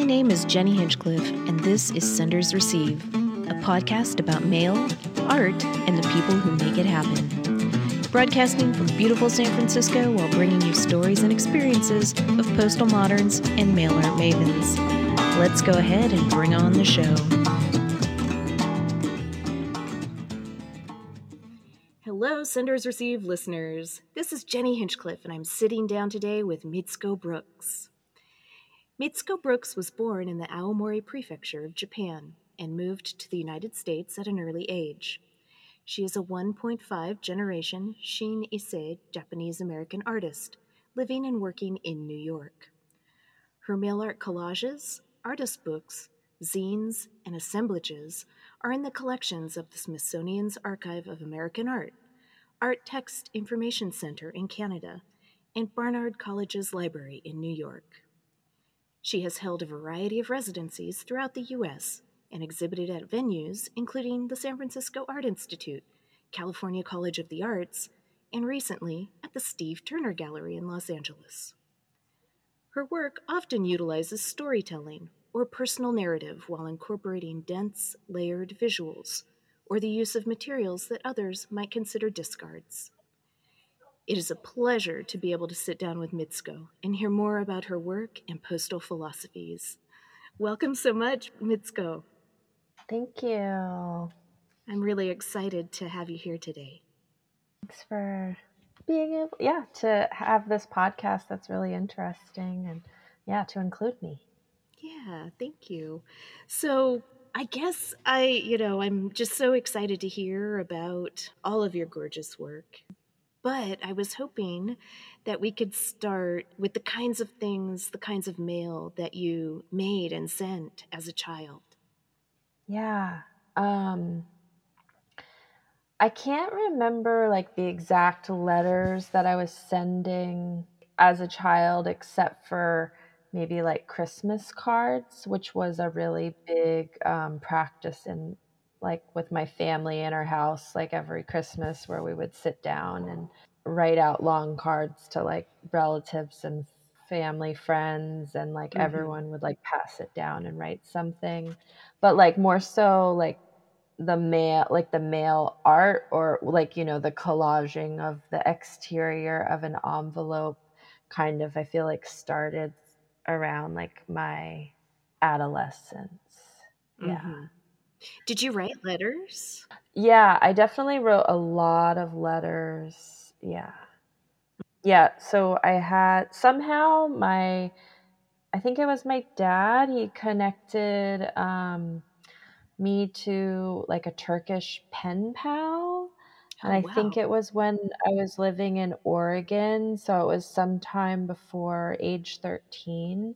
My name is Jenny Hinchcliffe, and this is Senders Receive, a podcast about mail, art, and the people who make it happen. Broadcasting from beautiful San Francisco while bringing you stories and experiences of postal moderns and mail art mavens. Let's go ahead and bring on the show. Hello, Senders Receive listeners. This is Jenny Hinchcliffe, and I'm sitting down today with Mitsuko Brooks. Mitsuko Brooks was born in the Aomori Prefecture of Japan and moved to the United States at an early age. She is a 1.5 generation Shin Issei Japanese American artist, living and working in New York. Her mail art collages, artist books, zines, and assemblages are in the collections of the Smithsonian's Archive of American Art, Artexte Information Center in Canada, and Barnard College's Library in New York. She has held a variety of residencies throughout the U.S. and exhibited at venues including the San Francisco Art Institute, California College of the Arts, and recently at the Steve Turner Gallery in Los Angeles. Her work often utilizes storytelling or personal narrative while incorporating dense, layered visuals or the use of materials that others might consider discards. It is a pleasure to be able to sit down with Mitsuko and hear more about her work and postal philosophies. Welcome so much, Mitsuko. Thank you. I'm really excited to have you here today. Thanks for being able, yeah, to have this podcast that's really interesting and, yeah, to include me. Yeah, thank you. So, I guess I, you know, I'm just so excited to hear about all of your gorgeous work. But I was hoping that we could start with the kinds of things, the kinds of mail that you made and sent as a child. Yeah. Um, I can't remember like the exact letters that I was sending as a child, except for maybe like Christmas cards, which was a really big um, practice in like with my family in our house like every christmas where we would sit down and write out long cards to like relatives and family friends and like mm-hmm. everyone would like pass it down and write something but like more so like the mail like the mail art or like you know the collaging of the exterior of an envelope kind of i feel like started around like my adolescence yeah mm-hmm. Did you write letters yeah i definitely wrote a lot of letters yeah yeah so i had somehow my i think it was my dad he connected um me to like a turkish pen pal and oh, I wow. think it was when I was living in Oregon. So it was sometime before age 13.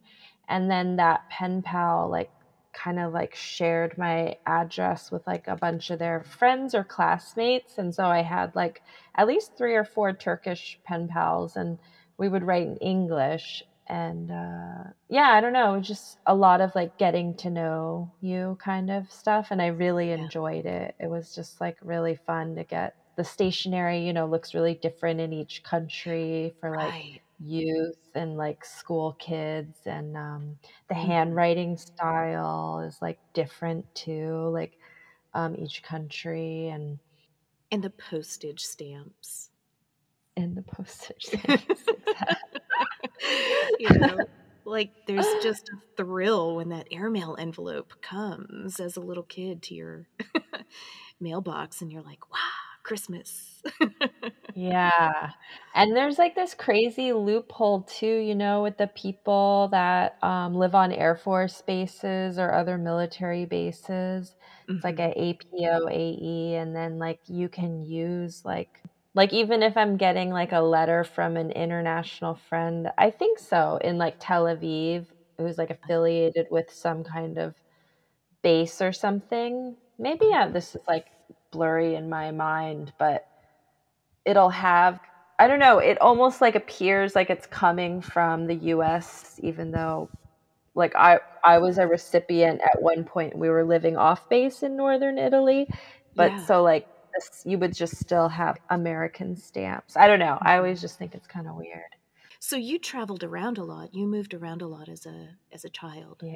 And then that pen pal, like, kind of like shared my address with like a bunch of their friends or classmates. And so I had like at least three or four Turkish pen pals, and we would write in English. And uh, yeah, I don't know, just a lot of like getting to know you kind of stuff. And I really yeah. enjoyed it. It was just like really fun to get the stationery, you know, looks really different in each country for like right. Youth and like school kids and um, the mm-hmm. handwriting style is like different too like um, each country and and the postage stamps. And the postage stamps you know like there's just a thrill when that airmail envelope comes as a little kid to your mailbox and you're like wow Christmas. yeah. And there's like this crazy loophole too, you know, with the people that um, live on Air Force bases or other military bases. It's mm-hmm. like a APOAE, and then like you can use like like even if I'm getting like a letter from an international friend, I think so in like Tel Aviv, who's like affiliated with some kind of base or something. Maybe yeah, this is like blurry in my mind, but it'll have I don't know, it almost like appears like it's coming from the US even though like I I was a recipient at one point we were living off base in northern Italy, but yeah. so like this, you would just still have American stamps. I don't know. I mm-hmm. always just think it's kind of weird. So you traveled around a lot. You moved around a lot as a as a child. Yeah.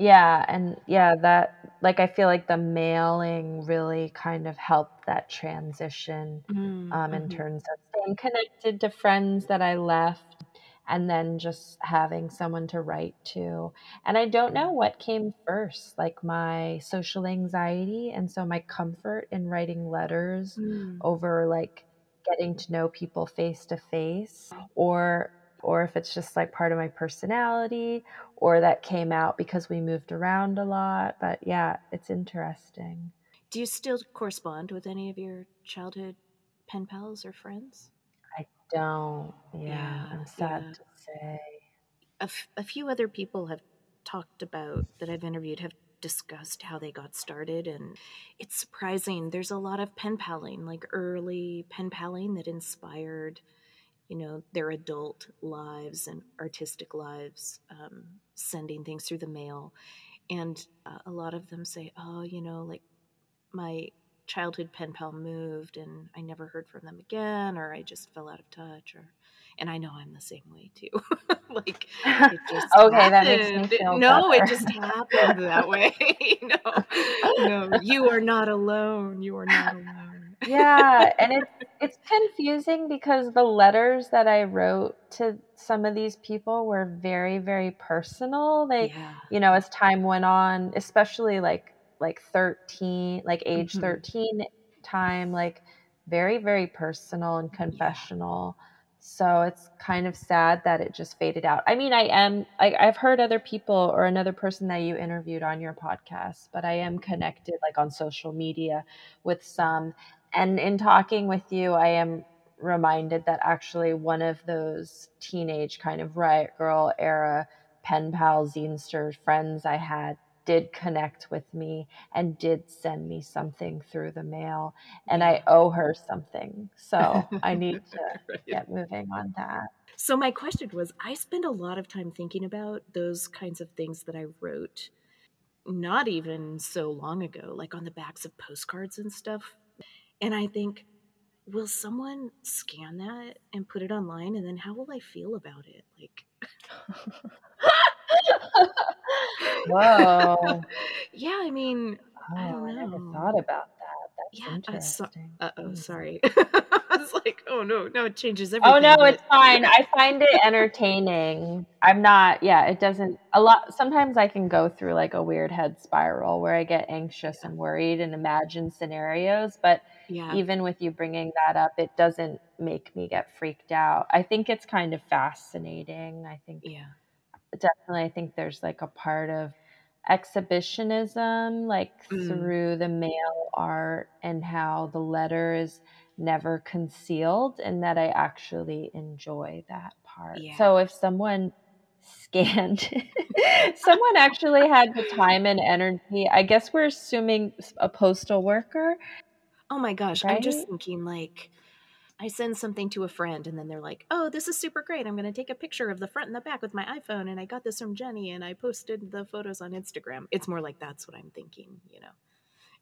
Yeah, and yeah, that like I feel like the mailing really kind of helped that transition Mm, um, in mhm. terms of staying connected to friends that I left and then just having someone to write to. And I don't know what came first, like my social anxiety and so my comfort in writing letters Mm. over like getting to know people face to face or or if it's just like part of my personality or that came out because we moved around a lot. But yeah, it's interesting. Do you still correspond with any of your childhood pen pals or friends? I don't. Yeah, Yeah, I'm sad yeah. to say. A, f- a few other people have talked about that I've interviewed have discussed how they got started and it's surprising there's a lot of pen paling like early pen paling that inspired you know their adult lives and artistic lives um, sending things through the mail. And uh, a lot of them say oh you know like my childhood pen pal moved and i never heard from them again or i just fell out of touch or and i know i'm the same way too. Like it just okay, that makes me happened. feel no better. it just happened that way. No no you are not alone. You are not alone yeah, and it's it's confusing because the letters that I wrote to some of these people were very very personal. They, yeah you know, as time went on, especially like like 13, like age Mhm. 13 time, like very very personal and confessional. So it's kind of sad that it just faded out. I mean, I am like I've heard other people or another person that you interviewed on your podcast, but I am connected like on social media with some and in talking with you, I am reminded that actually one of those teenage kind of riot girl era pen pal zinester friends I had did connect with me and did send me something through the mail and I owe her something. So I need to Right. get moving on that. So my question was I spend a lot of time thinking about those kinds of things that I wrote not even so long ago, like on the backs of postcards and stuff. And I think, will someone scan that and put it online and then how will I feel about it? Like wow. Yeah, I mean, Oh, I don't I never thought about Yeah, uh, so- Uh-oh, Hmm. sorry. I was like, oh no, no, it changes everything. Oh no, but- it's fine. I find it entertaining. I'm not, yeah, it doesn't a lot sometimes I can go through like a weird head spiral where I get anxious and worried and imagine scenarios, but yeah. even with you bringing that up, it doesn't make me get freaked out. I think it's kind of fascinating. I think Yeah. definitely I think there's like a part of exhibitionism like Mm. through the mail art and how the letter is never concealed and that I actually enjoy that part. Yeah. So if someone scanned someone actually had the time and energy, I guess we're assuming a postal worker. Oh my gosh, I'm just thinking like I send something to a friend and then they're like, "Oh, this is super great. I'm going to take a picture of the front and the back with my iPhone and I got this from Jenny and I posted the photos on Instagram." It's more like that's what I'm thinking, you know.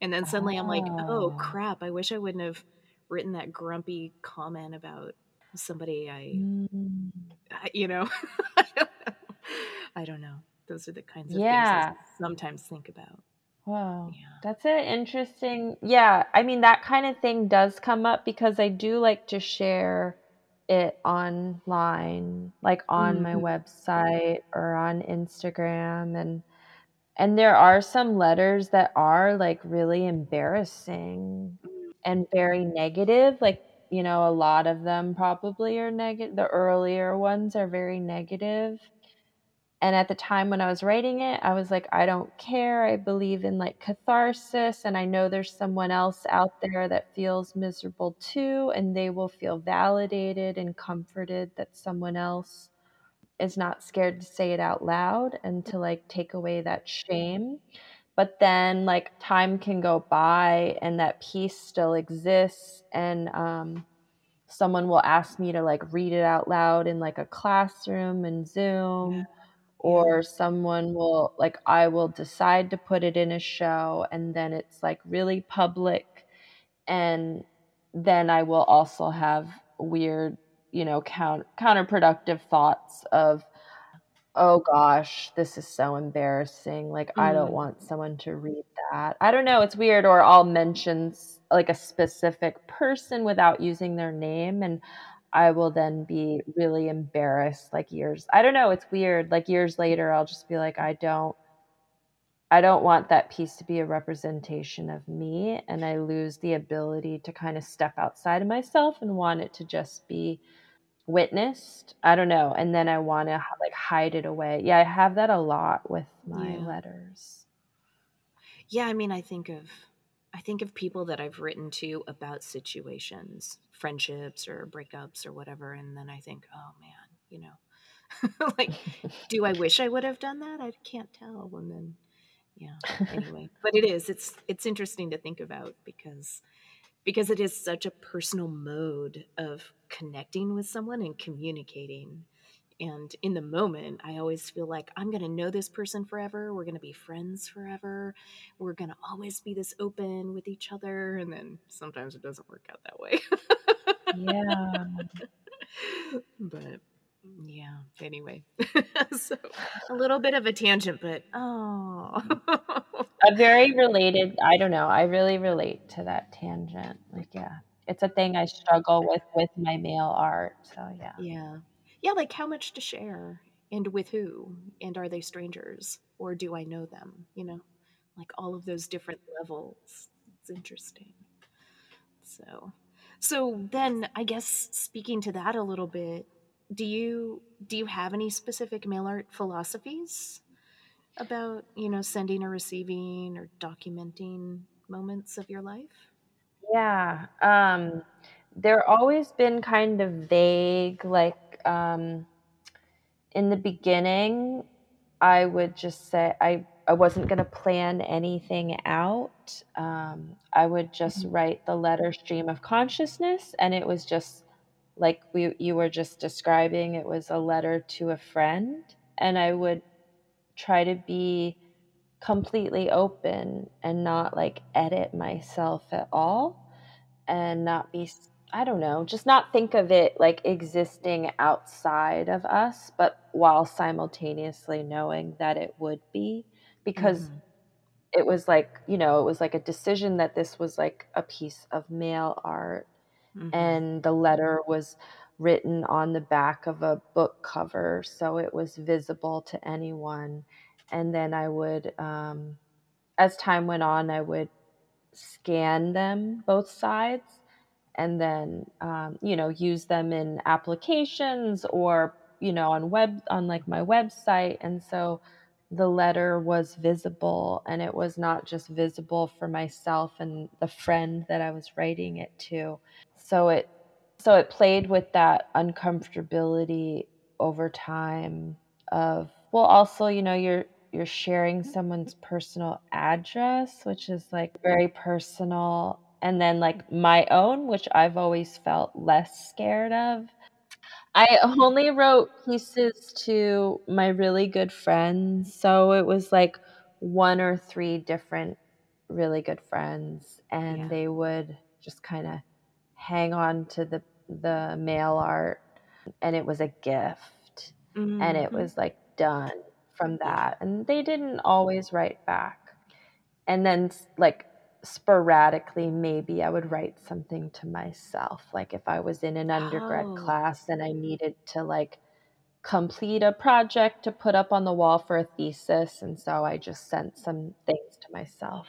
And then suddenly I'm like, "Oh Oh. crap, I wish I wouldn't have written that grumpy comment about somebody I, Mm. I you know." I don't know. I don't know. Those are the kinds of Yeah. things I sometimes think about. Wow. Yeah. That's an interesting. Yeah, I mean that kind of thing does come up because I do like to share it online, like on my Mhm. website or on Instagram and and there are some letters that are like really embarrassing and very negative, like you know, a lot of them probably are negative. The earlier ones are very negative. And at the time when I was writing it, I was like, I don't care. I believe in like catharsis, and I know there's someone else out there that feels miserable too, and they will feel validated and comforted that someone else is not scared to say it out loud and to like take away that shame. But then, like, time can go by and that peace still exists, and um, someone will ask me to like read it out loud in like a classroom and Zoom or someone will like I will decide to put it in a show and then it's like really public and then I will also have weird you know, count, counterproductive thoughts of, oh gosh, this is so embarrassing. Like, mm. I don't mm. want someone to read that. I don't know. It's weird. Or I'll mention like a specific person without using their name. And I will then be really embarrassed like years. I don't know. It's weird. Like years later, I'll just be like, I don't. I don't want that piece to be a representation of me and I lose the ability to kind of step outside of myself and want it to just be witnessed. I don't know. And then I want to like hide it away. Yeah, I have that a lot with my yeah. letters. Yeah, I mean, I think of I think of people that I've written to about situations, friendships or breakups or whatever and then I think, "Oh man, you know, like do I wish I would have done that? I can't tell." And then yeah, anyway, but it is it's it's interesting to think about because because it is such a personal mode of connecting with someone and communicating. And in the moment, I always feel like I'm going to know this person forever. We're going to be friends forever. We're going to always be this open with each other. And then sometimes it doesn't work out that way. yeah. But yeah, anyway. so a little bit of a tangent, but oh. Mm. a very related, I don't know, I really relate to that tangent. Like, yeah, it's a thing I struggle with with my mail art. So, yeah. Yeah. Yeah, like how much to share and with who? And are they strangers or do I know them? You know, like all of those different levels. It's interesting. So, so then I guess speaking to that a little bit, do you do you have any specific mail art philosophies about you know sending or receiving or documenting moments of your life yeah um they're always been kind of vague like um in the beginning i would just say i i wasn't going to plan anything out um i would just mm-hmm. write the letter stream of consciousness and it was just like we you were just describing it was a letter to a friend and i would try to be completely open and not like edit myself at all and not be i don't know just not think of it like existing outside of us but while simultaneously knowing that it would be because mm-hmm. it was like you know it was like a decision that this was like a piece of mail art mm-hmm. and the letter was written on the back of a book cover so it was visible to anyone and then i would um, as time went on i would scan them both sides and then um, you know use them in applications or you know on web on like my website. And so the letter was visible and it was not just visible for myself and the friend that I was writing it to. So it so it played with that uncomfortability over time of well also you know you're you're sharing someone's personal address which is like very personal and then like my own which i've always felt less scared of i only wrote pieces to my really good friends so it was like one or three different really good friends and yeah. they would just kind of hang on to the the mail art and it was a gift mm-hmm. and it mm-hmm. was like done from that and they didn't always write back and then like sporadically maybe i would write something to myself like if i was in an undergrad oh. class and i needed to like complete a project to put up on the wall for a thesis and so i just sent some things to myself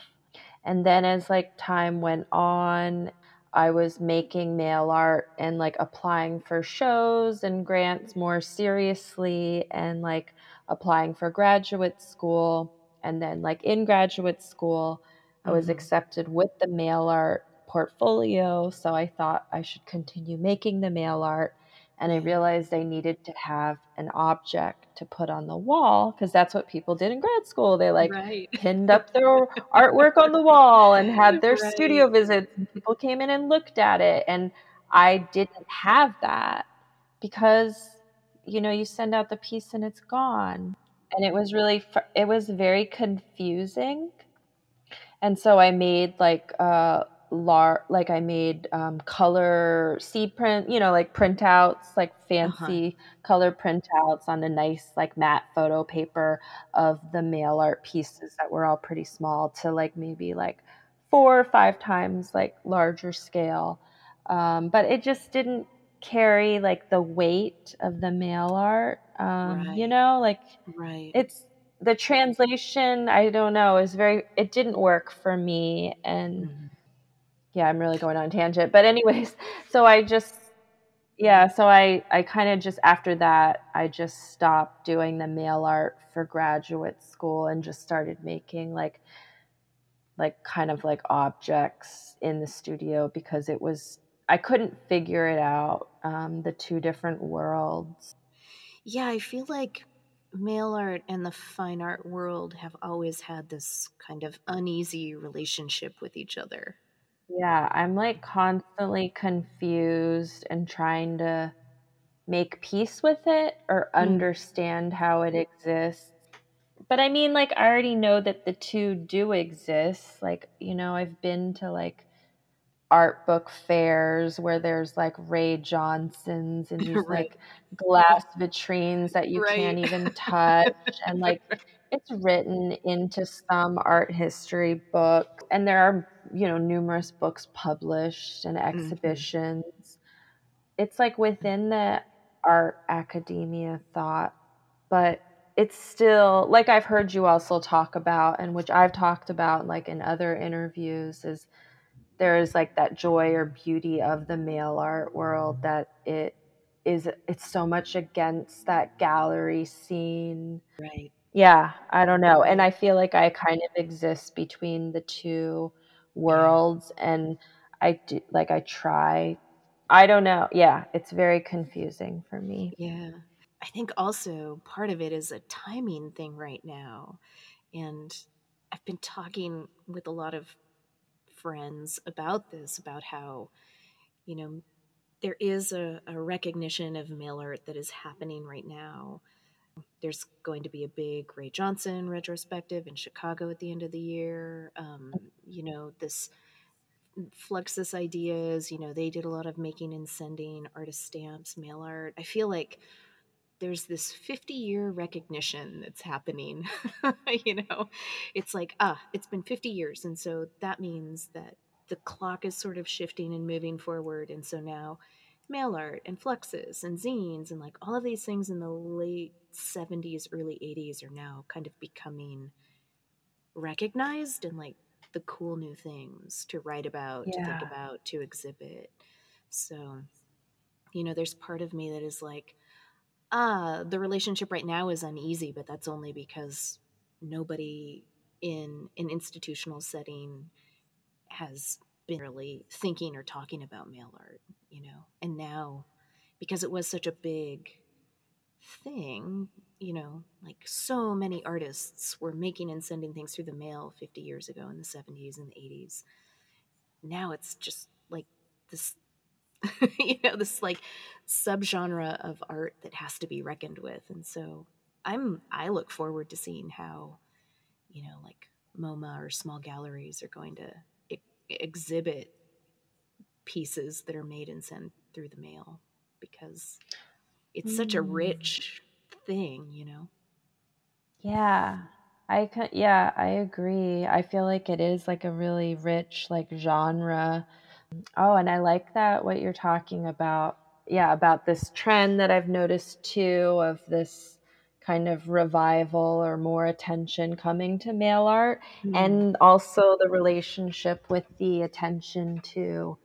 and then as like time went on I was making mail art and like applying for shows and grants more seriously and like applying for graduate school. And then, like in graduate school, I was mm-hmm. accepted with the mail art portfolio. So I thought I should continue making the mail art and I realized I needed to have an object to put on the wall because that's what people did in grad school. They like right. pinned up their artwork on the wall and had their right. studio visits and people came in and looked at it and I didn't have that because you know you send out the piece and it's gone. And it was really it was very confusing. And so I made like uh lar- like I made um, color C-print, you know, like printouts, like fancy uh-huh. color printouts on a nice like matte photo paper of the mail art pieces that were all pretty small to like maybe like four or five times like larger scale. Um, but it just didn't carry like the weight of the mail art. Um, right. You know, like right. It's the translation. I don't know. Is very. It didn't work for me, and mm-hmm. yeah, I'm really going on tangent. But anyways, so I just yeah so i i kind of just after that i just stopped doing the mail art for graduate school and just started making like like kind of like objects in the studio because it was I couldn't figure it out um, the two different worlds. Yeah, I feel like mail art and the fine art world have always had this kind of uneasy relationship with each other. Yeah, I'm like constantly confused and trying to make peace with it or mm. understand how it exists but I mean, like, I already know that the two do exist. Like, you know, I've been to like art book fairs where there's like Ray Johnson's and these right. like glass vitrines that you right. can't even touch. and like, it's written into some art history book. And there are, you know, numerous books published and mm-hmm. exhibitions. Mm-hmm. It's like within the art academia thought, but it's still like I've heard you also talk about, and which I've talked about like in other interviews, is there is like that joy or beauty of the mail art world that it is it's so much against that gallery scene. Right. Yeah, I don't know. And I feel like I mm-hmm. kind of exist between the two worlds and I do like I try I don't know. Yeah, it's very confusing for me. Yeah. I think also part of it is a timing thing right now. And I've been talking with a lot of friends about this, about how, you know, there is a, a recognition of mail art that is happening right now. There's going to be a big Ray Johnson retrospective in Chicago at the end of the year. Um, you know, this Fluxus ideas, you know, they did a lot of making and sending artist stamps, mail art. I feel like there's this 50 year recognition that's happening. you know, it's like, ah, it's been 50 years. And so that means that the clock is sort of shifting and moving forward. And so now mail art and Fluxus and zines and like all of these things in the late 70s, early 80s are now kind of becoming recognized and like the cool new things to write about, yeah. to think about, to exhibit. So, you know, there's part of me that is like, ah, the relationship right now is uneasy, but that's only because nobody in an institutional setting has been really thinking or talking about mail art, you know. And now, because it was such a big thing, you know, like so many artists were making and sending things through the mail 50 years ago in the 70s and the 80s. Now it's just like this you know this like subgenre of art that has to be reckoned with and so i'm i look forward to seeing how you know like MoMA or small galleries are going to e- exhibit pieces that are made and sent through the mail because it's mm. such a mm. rich thing you know yeah i can yeah i agree i feel like it is like a really rich like genre Oh, and I like that what you're talking about. Yeah, about this trend that I've noticed too of this kind of revival or more attention coming to mail art mm. and also the relationship with the attention to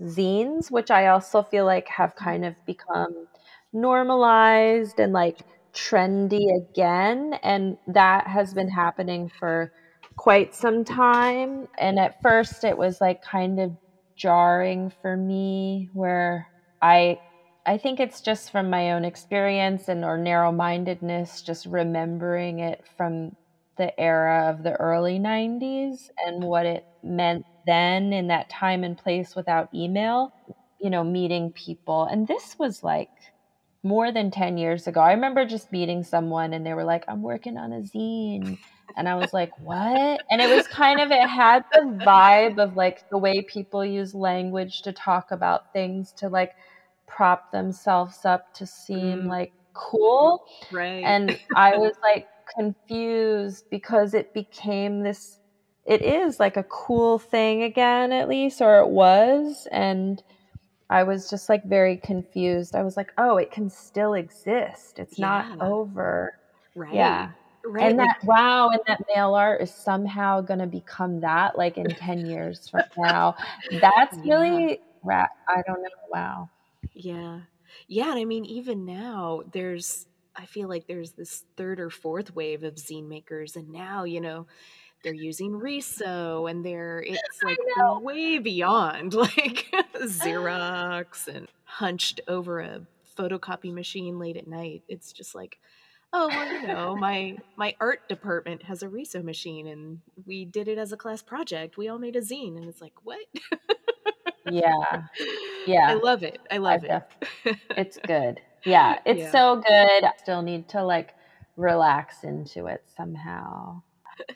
zines, which I also feel like have kind of become normalized and like trendy again. And that has been happening for quite some time. And at first, it was like kind of jarring for me where I I think it's just from my own experience and or narrow-mindedness just remembering it from the era of the early 90s and what it meant then in that time and place without email, you know, meeting people. And this was like more than 10 years ago. I remember just meeting someone and they were like, I'm working on a zine. And I was like, what? And it was kind of, it had the vibe of like the way people use language to talk about things to like prop themselves up to seem Mm. like cool. Right. And I was like confused because it became this, it is like a cool thing again, at least, or it was. And I was just like very confused. I was like, oh, it can still exist. It's not over. right. Yeah. Right. And that wow, and that mail art is somehow gonna become that like in 10 years from now. That's Yeah. really I don't know. Wow. Yeah. Yeah. And I mean, even now, there's, I feel like there's this third or fourth wave of zine makers. And now, you know, they're using Riso and they're, it's like way beyond like Xerox and hunched over a photocopy machine late at night. It's just like, oh, well, you know, my, my art department has a Riso machine and we did it as a class project. We all made a zine. And it's like, what? Yeah. Yeah. I love it. I love I it. It's good. Yeah. It's Yeah. so good. I still need to like relax into it somehow.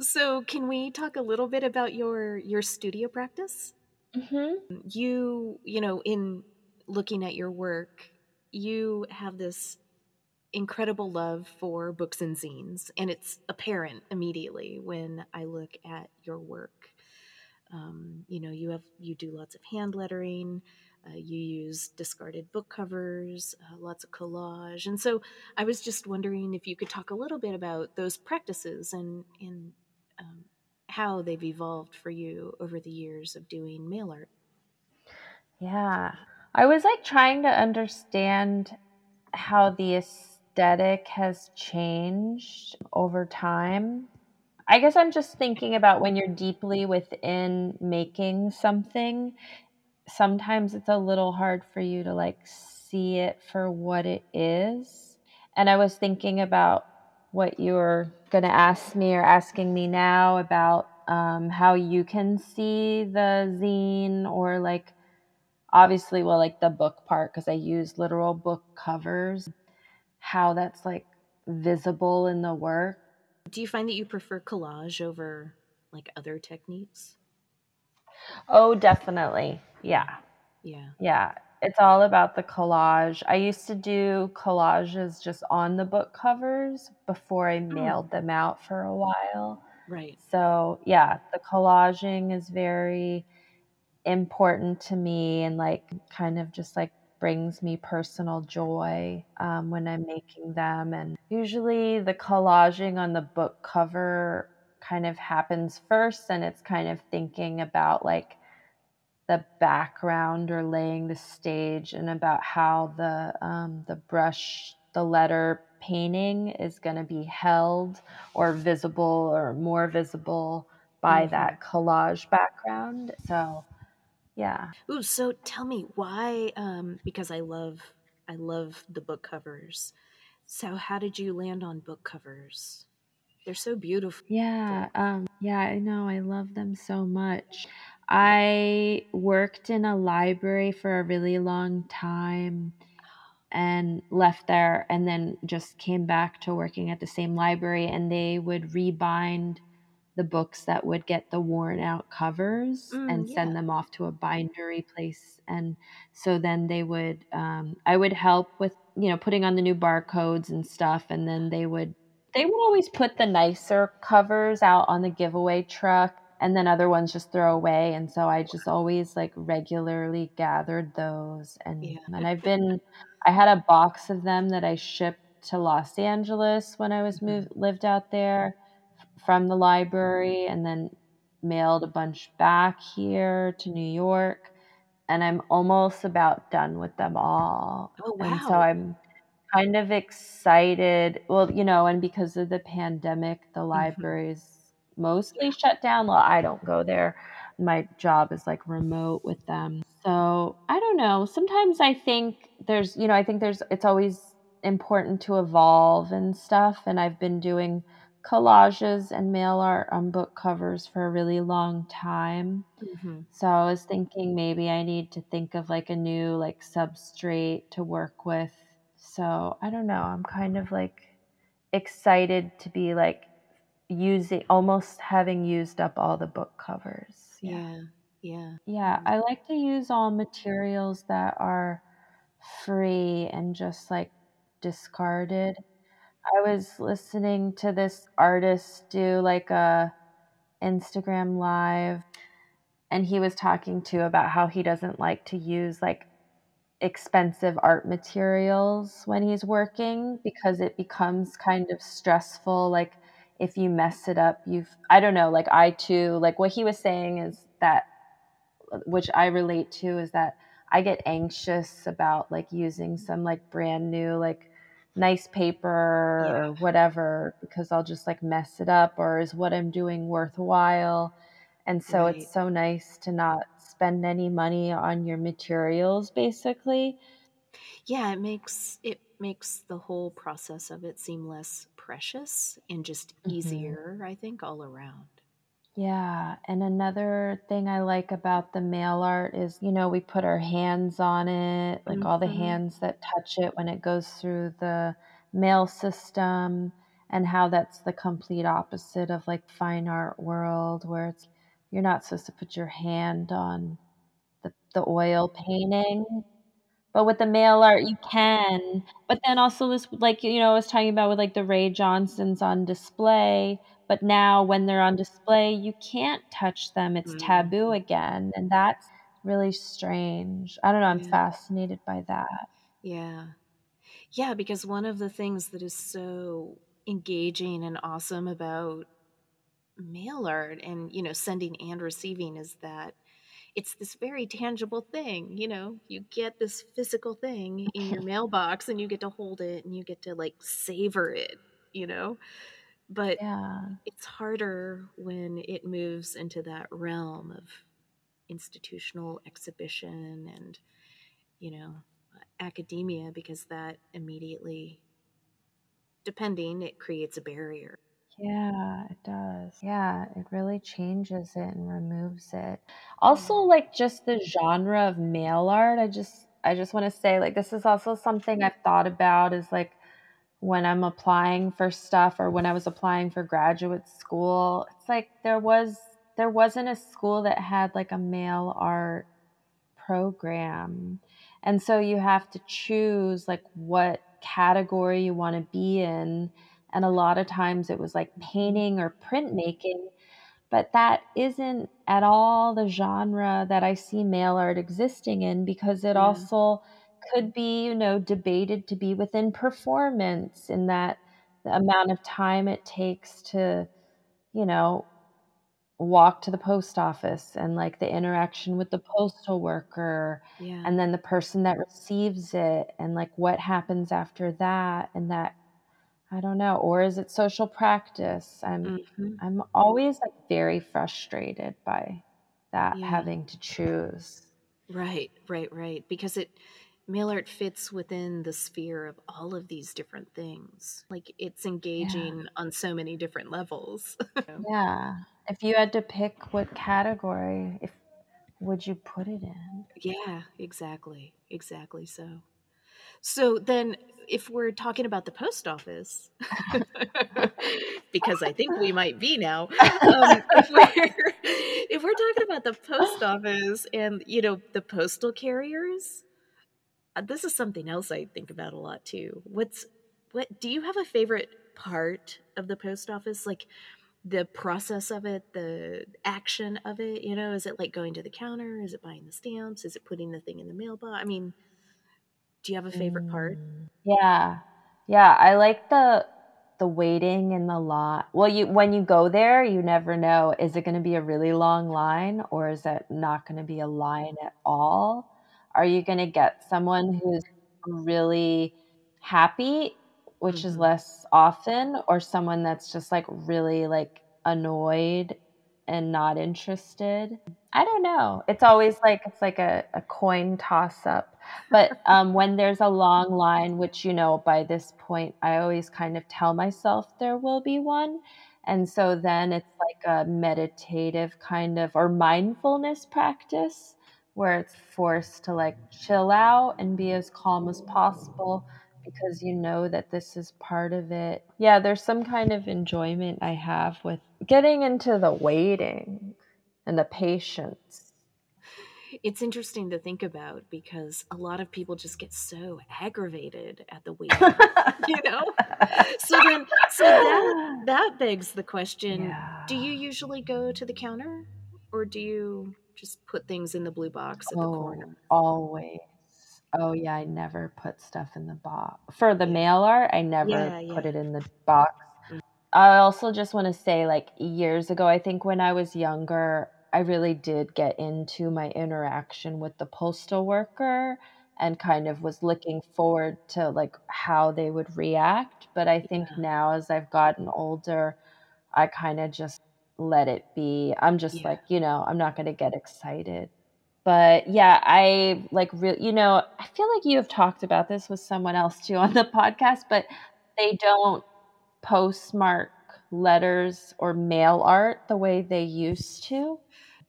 So, can we talk a little bit about your your studio practice? Mm-hmm. You, you know, in looking at your work, you have this incredible love for books and zines, and it's apparent immediately when I look at your work. Um, you know, you have you do lots of hand lettering. Uh, you use discarded book covers, uh, lots of collage, and so I was just wondering if you could talk a little bit about those practices and and um, how they've evolved for you over the years of doing mail art. Yeah. I was like trying to understand how the aesthetic has changed over time. I guess I'm just thinking about when you're deeply within making something, sometimes it's a little hard for you to like see it for what it is. And I was thinking about what you were going to ask me or asking me now about um, how you can see the zine or like obviously well like the book part because i use literal book covers how that's like visible in the work? Do you find that you prefer collage over like other techniques? oh definitely. Yeah. Yeah. yeah. It's all about the collage. I used to do collages just on the book covers before i oh. mailed them out for a while. Right. So, yeah, the collaging is very important to me and like kind of just like brings me personal joy um, when I'm making them. And usually the collaging on the book cover kind of happens first, and it's kind of thinking about like the background or laying the stage and about how the um, the brush the letter painting is going to be held or visible or more visible by Mhm. that collage background so yeah Ooh, so tell me why? Um, because I love, I love the book covers. So how did you land on book covers? They're so beautiful. yeah um yeah i know i love them so much i worked in a library for a really long time and left there and then just came back to working at the same library and they would rebind the books that would get the worn out covers Mm, and yeah. send them off to a bindery place and so then they would um, i would help with you know putting on the new barcodes and stuff and then they would they would always put the nicer covers out on the giveaway truck and then other ones just throw away and so i just always like regularly gathered those and Yeah. and i've been i had a box of them that i shipped to los angeles when i was Mhm. moved lived out there from the library and then mailed a bunch back here to new york and i'm almost about done with them all. Oh and so i'm kind of excited well you know and because of the pandemic the Mm-hmm. libraries mostly shut down. Well i don't go there. My job is like remote with them. So i don't know. Sometimes i think there's you know i think there's it's always important to evolve and stuff and i've been doing collages and mail art on book covers for a really long time Mhm. so I was thinking maybe I need to think of like a new like substrate to work with. So I don't know. I'm kind of like excited to be like using almost having used up all the book covers. Yeah. Yeah. Yeah, I like to use all materials that are free and just like discarded. I was listening to this artist do like a Instagram live and he was talking to about how he doesn't like to use like expensive art materials when he's working because it becomes kind of stressful like if you mess it up you've I don't know like I too like what he was saying is that which I relate to is that I get anxious about like using some like brand new like nice paper yeah. or whatever because I'll just like mess it up or is what I'm doing worthwhile? And so right. it's so nice to not spend any money on your materials basically. Yeah, it makes it makes the whole process of it seem less precious and just mm-hmm. easier, mm-hmm. I think, all around. Yeah, and another thing I like about the mail art is, you know, we put our hands on it, like all the mm-hmm. hands that touch it when it goes through the mail system, and how that's the complete opposite of like fine art world where it's you're not supposed to put your hand on the, the oil painting. But with the mail art, you can. But then also this, like you know, I was talking about with like the Ray Johnsons on display but now, when they're on display, you can't touch them. It's mm-hmm. taboo again. And that's really strange. I don't know. I'm yeah. fascinated by that. Yeah. Yeah, because one of the things that is so engaging and awesome about mail art and, you know, sending and receiving is that it's this very tangible thing. You know, you get this physical thing in your mailbox and you get to hold it and you get to like savor it, you know? But yeah. it's harder when it moves into that realm of institutional exhibition and, you know, academia because that immediately, depending, it creates a barrier. Yeah, it does. Yeah, it really changes it and removes it. Also, like just the genre of mail art, I just I just want to say like this is also something mm-hmm. I've thought about is like when I'm applying for stuff or when I was applying for graduate school. It's like there was there wasn't a school that had like a mail art program. And so you have to choose like what category you want to be in. And a lot of times it was like painting or printmaking, but that isn't at all the genre that I see mail art existing in because it yeah. also could be, you know, debated to be within performance in that the amount of time it takes to, you know, walk to the post office and like the interaction with the postal worker yeah. and then the person that receives it and like what happens after that and that I don't know or is it social practice I'm mm-hmm. I'm always like very frustrated by that yeah. having to choose right right right because it mail art fits within the sphere of all of these different things. Like it's engaging yeah. on so many different levels. yeah. If you had to pick what category, if would you put it in? Yeah, exactly. Exactly so. So then if we're talking about the post office, because I think we might be now, um, if, we're, if we're talking about the post office and you know the postal carriers, this is something else I think about a lot too. What's what do you have a favorite part of the post office like the process of it, the action of it, you know, is it like going to the counter? Is it buying the stamps? Is it putting the thing in the mailbox? I mean, do you have a favorite part? Mm, yeah. Yeah, I like the the waiting in the lot. Well, you when you go there, you never know is it going to be a really long line or is it not going to be a line at all? Are you going to get someone who's really happy, which mm-hmm. is less often, or someone that's just like really like annoyed and not interested? I don't know. It's always like it's like a, a coin toss up. But um, when there's a long line, which you know by this point, I always kind of tell myself there will be one. And so then it's like a meditative kind of or mindfulness practice where it's forced to like chill out and be as calm as possible because you know that this is part of it. Yeah, there's some kind of enjoyment I have with getting into the waiting and the patience. It's interesting to think about because a lot of people just get so aggravated at the wait, you know. So then, so that that begs the question: Yeah. Do you usually go to the counter, or do you just put things in the blue box at the Oh, corner? always. Oh yeah, I never put stuff in the box. For the mail art, I never Yeah, put it in the box. Mm. I also just want to say like years ago, I think when I was younger, I really did get into my interaction with the postal worker and kind of was looking forward to like how they would react, but I think Yeah. now as I've gotten older, I kind of just let it be. I'm just Yeah. like, you know, I'm not going to get excited. But yeah, I like real you know, I feel like you have talked about this with someone else too on the podcast, but they don't postmark letters or mail art the way they used to.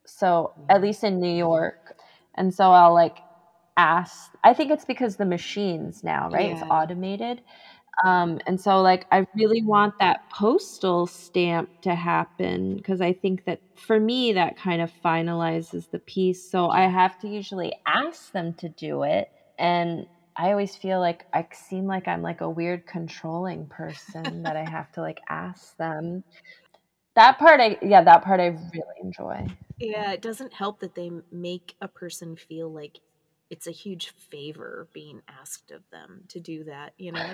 So, at mm. least in New York. And so I'll like ask I think it's because the machines now, right? It's automated. Um, and so like I really want that postal stamp to happen because I think that for me that kind of finalizes the piece. So I have to usually ask them to do it and I always feel like I seem like I'm like a weird controlling person that I have to like ask them. That part I yeah, that part I really enjoy. Yeah, it doesn't help that they make a person feel like it's a huge favor being asked of them to do that, you know?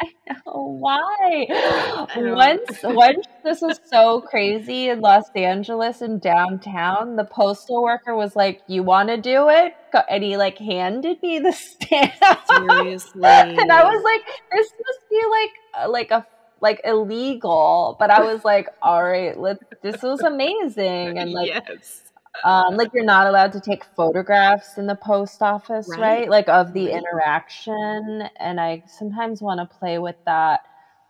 I know why. I Once, once this was so crazy in Los Angeles and downtown, the postal worker was like, "You want to do it?" And he like handed me the stamp, Seriously. and I was like, "This must be like uh, like a like illegal." But I was like, "All right, let's." This was amazing, and like yes. Um, like you're not allowed to take photographs in the post office, Right. right? Like of the interaction. And I sometimes want to play with that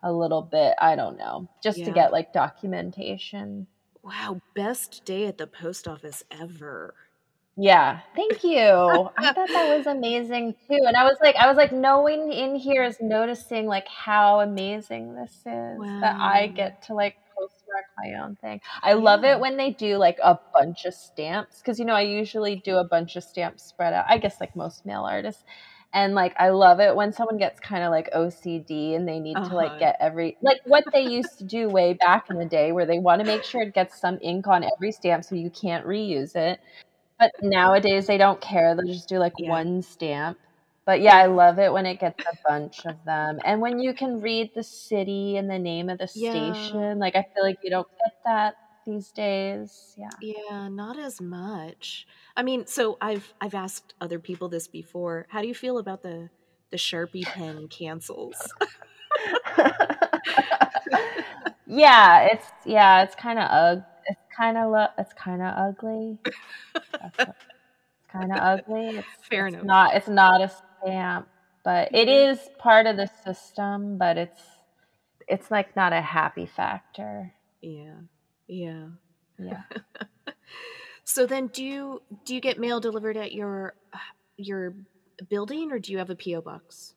a little bit. I don't know, just to get like documentation. Wow, best day at the post office ever. Yeah, thank you. I thought that was amazing too. And I was like, I was like, no one in here is noticing like how amazing this is that I get to like postmark my own thing. I love it when they do like a bunch of stamps because you know I usually do a bunch of stamps spread out. I guess like most mail artists. And like I love it when someone gets kind of like OCD and they need to Uh-huh. like get every like what they used to do way back in the day where they want to make sure it gets some ink on every stamp so you can't reuse it. But nowadays they don't care. They'll just do like Yeah. one stamp. But yeah, I love it when it gets a bunch of them. And when you can read the city and the name of the Yeah. station, like I feel like you don't get that these days. Yeah. Yeah, not as much. I mean, so I've I've asked other people this before. How do you feel about the the Sharpie pen cancels? yeah, it's yeah, it's kind of ug it's kind of lo- it's kind of ugly. It's kind of ugly. It's Fair it's enough. not it's not a stamp, but it Mhm. part of the system, but it's it's like not a happy factor. Yeah. Yeah. Yeah. So then do you do you get mail delivered at your your building or do you have a PO box?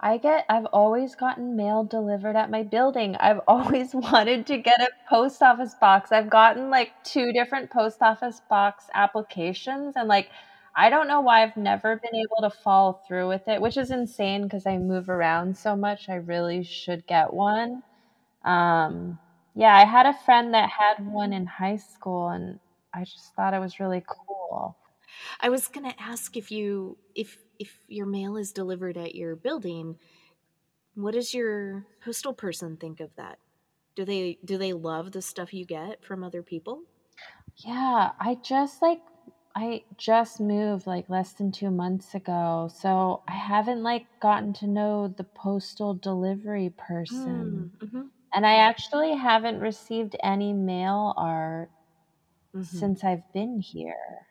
I get I've always gotten mail delivered at my building. I've always wanted to get a post office box. I've gotten like two different post office box applications and like I don't know why I've never been able to follow through with it, which is insane because I move around so much. I really should get one. Um yeah, I had a friend that had one in high school and I just thought it was really cool. I was going to ask if you if if your mail is delivered at your building, what does your postal person think of that? Do they do they love the stuff you get from other people? Yeah, I just like I just moved like less than 2 months ago. So I haven't like gotten to know the postal delivery person. Mm, mhm, And I actually haven't received any mail art mhm. since I've been here.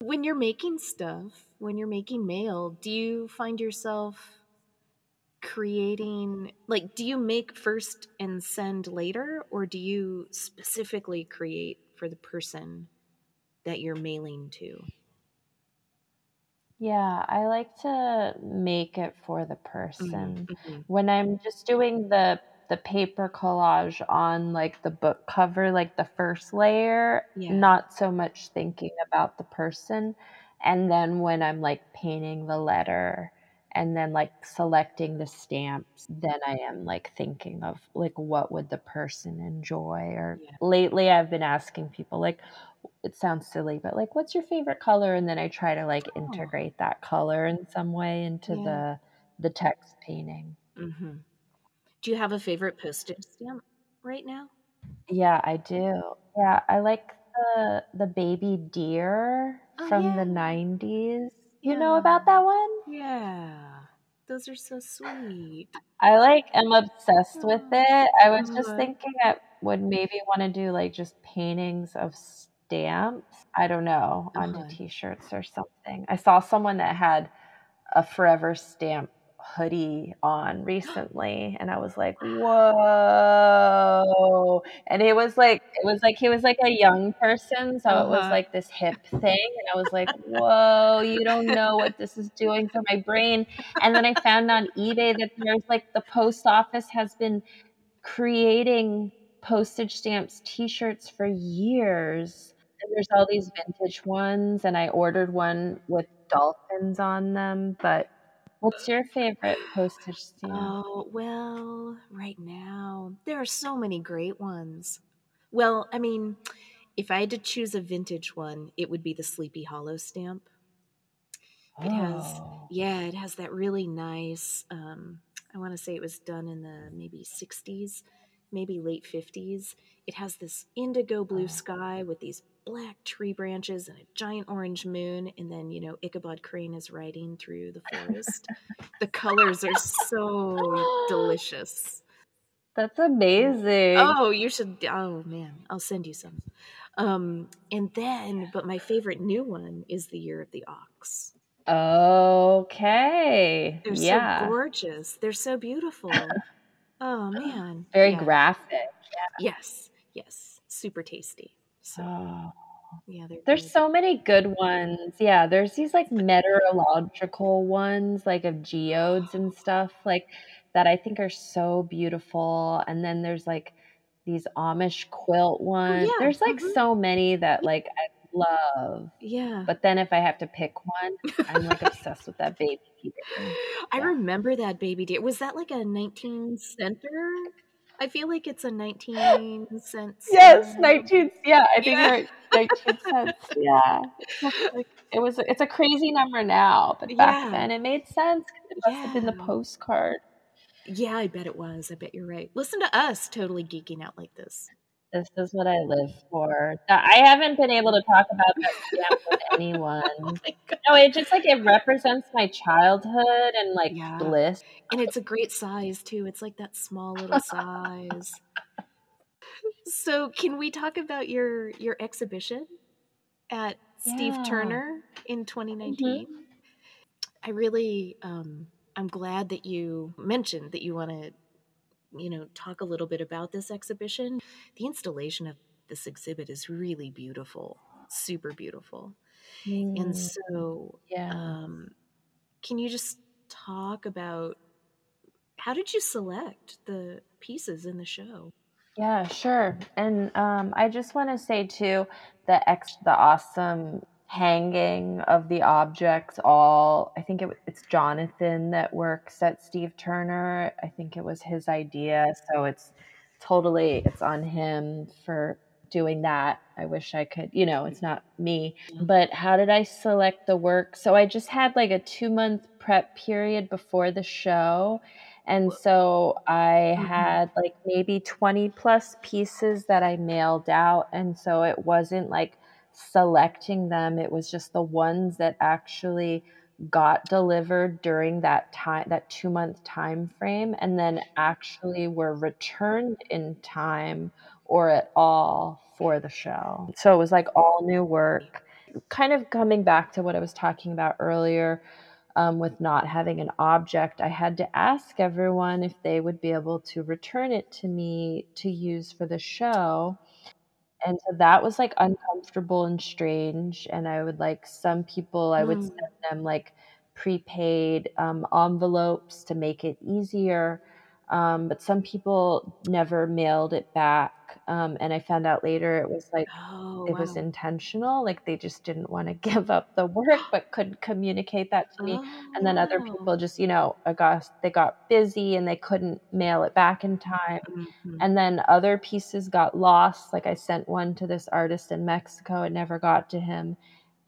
When you're making stuff, when you're making mail, do you find yourself creating like do you make first and send later or do you specifically create for the person that you're mailing to? Yeah, I like to make it for the Mm, person. mhm. When I'm just doing the the paper collage on like the book cover, like the first layer, Yeah. not so much thinking about the person. And then when I'm like painting the letter and then like selecting the stamps, then I am like thinking of like what would the person enjoy or Yeah. lately I've been asking people like it sounds silly, but like, what's your favorite color? And then I try to like Oh. integrate that color in some way into Yeah. the the text painting. Mhm. Do you have a favorite postage stamp right now? Yeah, I do. Yeah, I like the the baby deer Oh, from yeah. the 90s. You know about that one? Yeah. Those are so sweet. I like am obsessed with it. I was just thinking I would maybe wanna do like just paintings of stamps. I don't know, onto Uh-huh. t-shirts or something. I saw someone that had a Forever Stamp hoodie on recently and I was like, "Whoa." And it was like it was like he was like a young person, so it was Uh-huh. like this hip thing, and I was like, "Whoa, you don't know what this is doing for my brain." And then I found on eBay that there's like the post office has been creating postage stamps t-shirts for years. There's all these vintage ones, and I ordered one with dolphins on them, but what's your favorite postage stamp? Oh, well, right now, there are so many great ones. Well, I mean, if I had to choose a vintage one, it would be the Sleepy Hollow stamp. It has, Oh. yeah, it has that really nice, um, I want to say it was done in the maybe 60s, maybe late 50s. It has this indigo blue Oh. sky with these black tree branches and a giant orange moon, and then, you know, Ichabod Crane is riding through the forest. the colors are so delicious. That's amazing. Oh, you should. Oh man, I'll send you some. Um, and then, but my favorite new one is the Year of the Ox. Okay. They're so gorgeous. They're so beautiful. oh man, Very yeah. graphic. Yes, yes, super tasty. So Oh. yeah, There's good. so many good ones. Yeah, there's these like meteorological ones, like of geodes and stuff, like that I think are so beautiful. And then there's like these Amish quilt Oh ones. yeah. There's like mhm. so many that like I love. Yeah. But then if I have to pick one, I'm like obsessed with that baby deer. I remember that baby deer. Was that like a 19 center? I feel like it's a 19 cents. Yes, um, 19 yeah, I think Yeah. you're 19 cents. Yeah. It's it was it's a crazy number now, but back Yeah. then it made sense it must have been the postcard. Yeah, I bet it was. I bet you're right. Listen to us totally geeking out like this. This is what I live for. I haven't been able to talk about that with Oh anyone. god. No, it just like it represents my childhood and like Yeah. bliss. And it's a great size too. It's like that small little size. So, can we talk about your your exhibition at Steve Turner in Mhm. 2019? I really um I'm glad that you mentioned that you want to you know talk a little bit about this exhibition. The installation of this exhibit is really beautiful. Super beautiful. And Mm, so yeah. um can you just talk about how did you select the pieces in the show? Yeah, sure. And um, I just want to say too, the ex, the awesome hanging of the objects. All I think it, it's Jonathan that works at Steve Turner. I think it was his idea, so it's totally it's on him for doing that. I wish I could, you know, it's not me. But how did I select the work? So I just had like a two month prep period before the show. And so I Mhm. had like maybe 20 plus pieces that I mailed out. And so it wasn't like selecting them, it was just the ones that actually got delivered during that time that 2 month time frame and then actually were returned in time or at all for the show. So it was like all new work. Kind of coming back to what I was talking about earlier um, with not having an object, I had to ask everyone if they would be able to return it to me to use for the show. And so that was like uncomfortable and strange and i would like some people i would Mm. send them like prepaid um, envelopes to make it easier um, but some people never mailed it back um, and i found out later it was like Oh, it was intentional like they just didn't want to give up the work but couldn't communicate that to me and then other Oh. people just you know I got, they got busy and they couldn't mail it back in time Mhm. and then other pieces got lost like i sent one to this artist in mexico it never got to him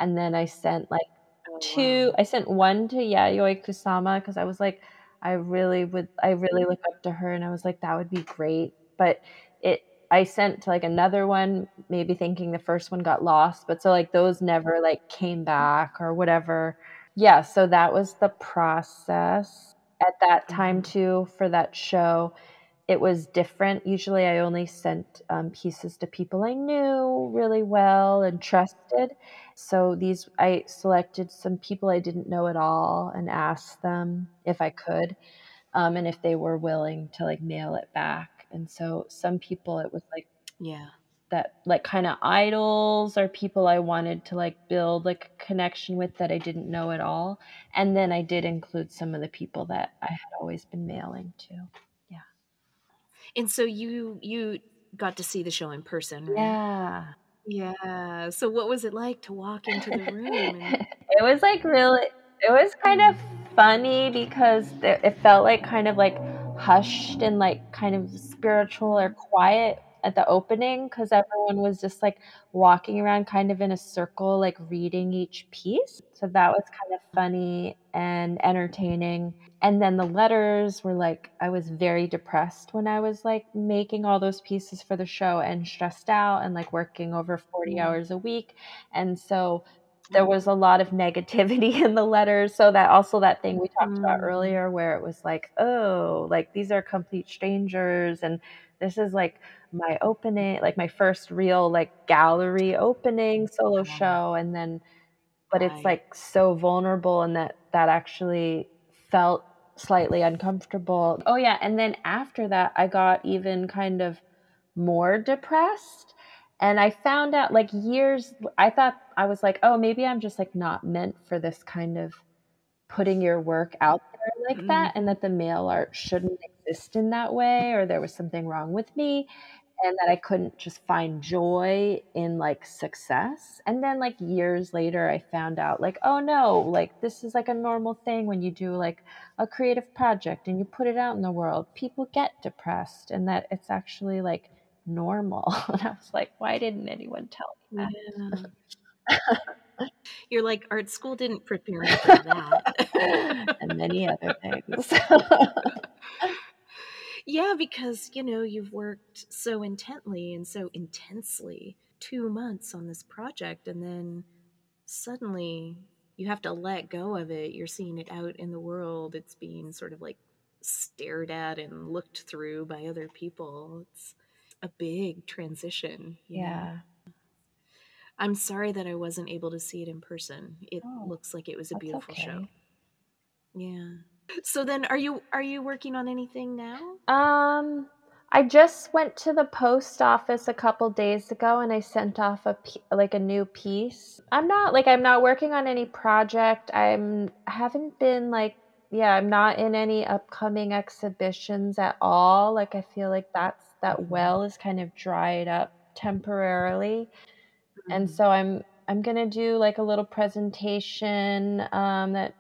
and then i sent like Oh, two wow. i sent one to yayoi kusama because i was like i really would i really look up to her and i was like that would be great. But it i sent to like another one maybe thinking the first one got lost but so like those never like came back or whatever. Yeah so that was the process at that time Mhm. too for that show it was different usually i only sent um, pieces to people i knew really well and trusted so these i selected some people i didn't know at all and asked them if i could um, and if they were willing to like mail it back and so some people it was like Yeah. that like kind of idols or people I wanted to like build like a connection with that I didn't know at all. And then I did include some of the people that I had always been mailing to. And so you you got to see the show in person, right? Yeah. Yeah. So what was it like to walk into the room and it was like really it was kind of mm. funny because it it felt like kind of like hushed and like kind of spiritual or quiet at the opening because everyone was just like walking around kind of in a circle like reading each piece. So that was kind of funny and entertaining. And then the letters were like i was very depressed when i was like making all those pieces for the show and stressed out and like working over 40 Mm. hours a week. And so there was a lot of negativity in the letters. So that also that thing we talked about Mm. earlier where it was like oh like these are complete strangers and this is like my opening like my first real like gallery opening solo show and then but it's like so vulnerable and that that actually felt slightly uncomfortable. Oh yeah and then after that i got even kind of more depressed and i found out like years i thought i was like oh maybe i'm just like not meant for this kind of putting your work out like mm-hmm. that and that the mail art shouldn't exist in that way or there was something wrong with me and that I couldn't just find joy in like success. And then like years later I found out like oh no, like this is like a normal thing when you do like a creative project and you put it out in the world. People get depressed and that it's actually like normal. And I was like why didn't anyone tell me that? Yeah. You're like art school didn't prepare me for that. and many other things. yeah, because you know, you've worked so intently and so intensely 2 months on this project and then suddenly you have to let go of it. You're seeing it out in the world. It's being sort of like stared at and looked through by other people. It's a big transition. Yeah. know? Yeah. I'm sorry that I wasn't able to see it in person. It Oh, looks like it was a That's beautiful show. Yeah. So then are you are you working on anything now? Um, I just went to the post office a couple days ago and I sent off a like a new piece. I'm not like I'm not working on any project. I'm I haven't been like yeah, I'm not in any upcoming exhibitions at all. Like I feel like that's that well is kind of dried up temporarily. And Mhm. so I'm I'm gonna do like a little presentation um, that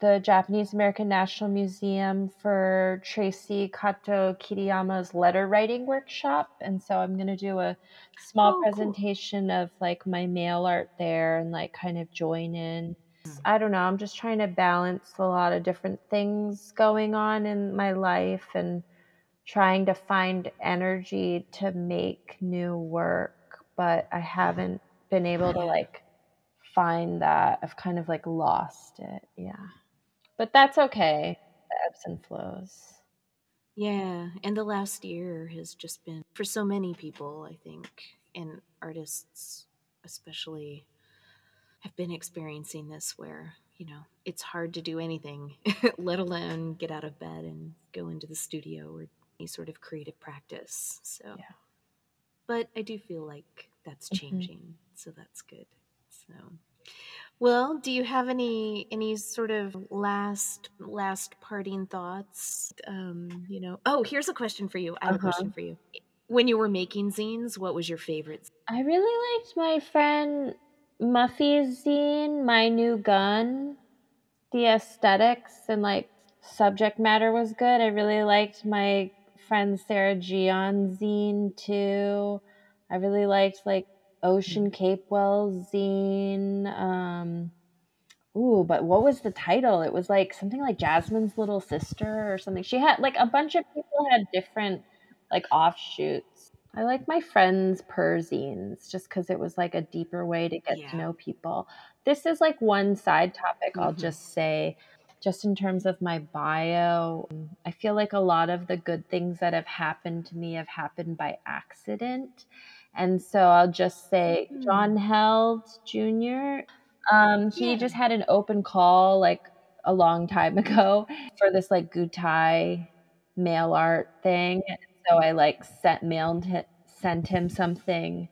the Japanese American National Museum for Traci Kato Kiriyama's letter writing workshop. And so I'm gonna do a small Oh, cool. presentation of like my mail art there and like kind of join in. Mm. I don't know, I'm just trying to balance a lot of different things going on in my life and trying to find energy to make new work, but I haven't been able to like find that. I've kind of like lost it. Yeah. But that's okay. The ebbs and flows. Yeah, and the last year has just been for so many people, I think, and artists especially have been experiencing this where, you know, it's hard to do anything, let alone get out of bed and go into the studio or any sort of creative practice. So Yeah. But I do feel like that's Mhm. changing. So that's good. So well, do you have any any sort of last last parting thoughts? Um, you know, oh, here's a question for you. I have a Uh-huh. question for you. When you were making zines, what was your favorite? I really liked my friend Muffy's zine, My New Gun. The aesthetics and like subject matter was good. I really liked my friend Sarah Gion zine too. I really liked like Ocean Capewell's zine. Um, ooh, but what was the title? It was like something like Jasmine's Little Sister or something. She had like a bunch of people had different like offshoots. I like my friends' perzines just because it was like a deeper way to get Yeah. to know people. This is like one side topic I'll Mhm. just say, just in terms of my bio. I feel like a lot of the good things that have happened to me have happened by accident. And so I'll just say Mhm. John Held Jr. Um, he Yeah. just had an open call like a long time ago for this like Gutai mail art thing. So I like sent mailed hi- sent him something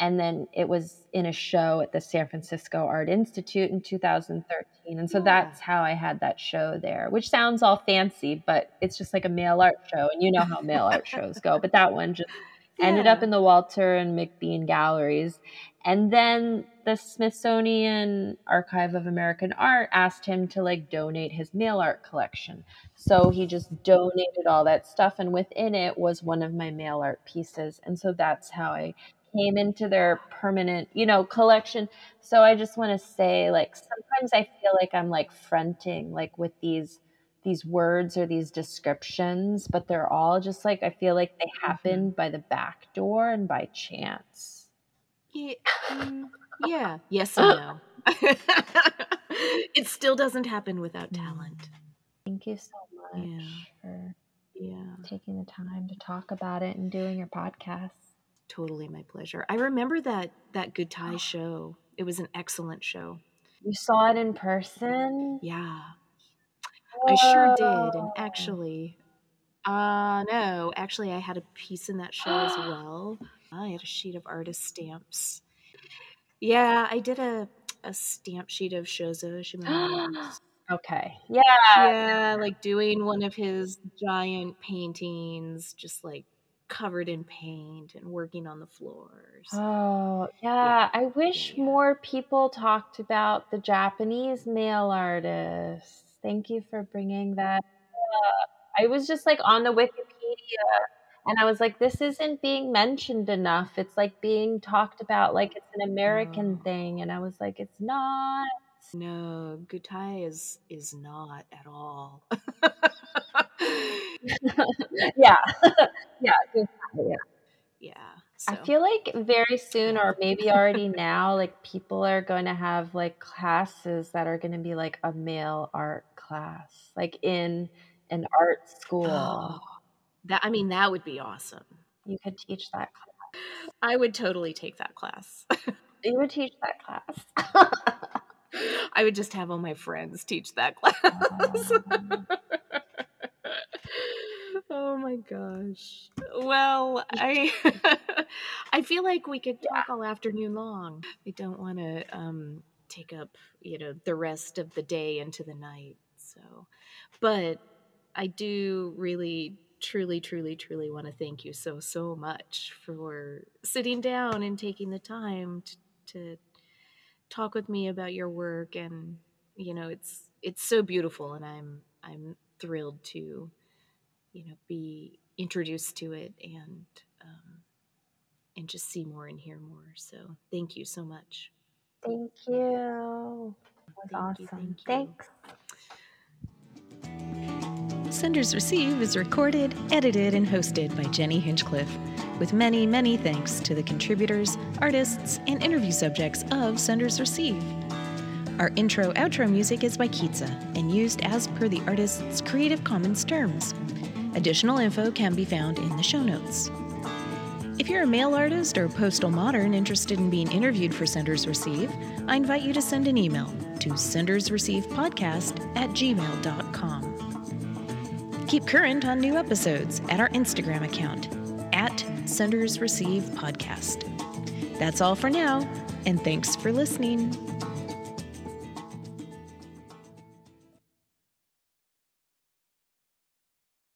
and then it was in a show at the San Francisco Art Institute in 2013. And so Yeah. that's how I had that show there, which sounds all fancy, but it's just like a mail art show. And you know how mail art shows go. But that one just ended up in the Walter and McBean galleries. And then the Smithsonian Archive of American Art asked him to like donate his mail art collection. So he just donated all that stuff, and within it was one of my mail art pieces. And so that's how I came into their permanent, you know, collection. So I just want to say, like, sometimes I feel like I'm like fronting, like with these these words or these descriptions, but they're all just like I feel like they happened by the back door and by chance. Yeah. mm, yeah. Yes and no. it still doesn't happen without talent. Thank you so much Yeah. for Yeah. taking the time to talk about it and doing your podcast. Totally my pleasure. I remember that that Gutai show. It was an excellent show. You saw it in person? Yeah. I sure did. And actually, uh no, actually I had a piece in that show as well. I had a sheet of artist stamps. Yeah, I did a a stamp sheet of Shozo. Okay. Yeah. yeah, like doing one of his giant paintings, just like covered in paint and working on the floors. Oh, yeah. I wish yeah. more people talked about the Japanese mail artists. Thank you for bringing that up. I was just like on the Wikipedia and I was like, this isn't being mentioned enough. It's like being talked about like it's an American No. thing. And I was like, it's not. No, Gutai is is not at all. yeah. yeah. Yeah. Yeah. I feel like very soon, or maybe already now, like people are going to have like classes that are going to be like a mail art class, like in an art school. Oh, that I mean that would be awesome. You could teach that class. I would totally take that class. You would teach that class. I would just have all my friends teach that class. My gosh. Well, I I feel like we could talk all afternoon long. I don't want to um take up, you know, the rest of the day into the night. So, but I do really truly truly truly want to thank you so so much for sitting down and taking the time to, to talk with me about your work and you know it's it's so beautiful and i'm i'm thrilled to you know be introduced to it and um, and just see more and hear more so thank you so much Thank you. That was Thank you, awesome. thank you. Thanks. Senders Receive is recorded, edited, and hosted by Jennie Hinchcliff, with many, many thanks to the contributors, artists, and interview subjects of Senders Receive. Our intro outro music is by Kitza and used as per the artist's Creative Commons terms. Additional info can be found in the show notes. If you're a mail artist or postal modern interested in being interviewed for Senders Receive, I invite you to send an email to sendersreceivepodcast at gmail.com. Keep current on new episodes at our Instagram account, at Senders Receive Podcast. That's all for now, and thanks for listening.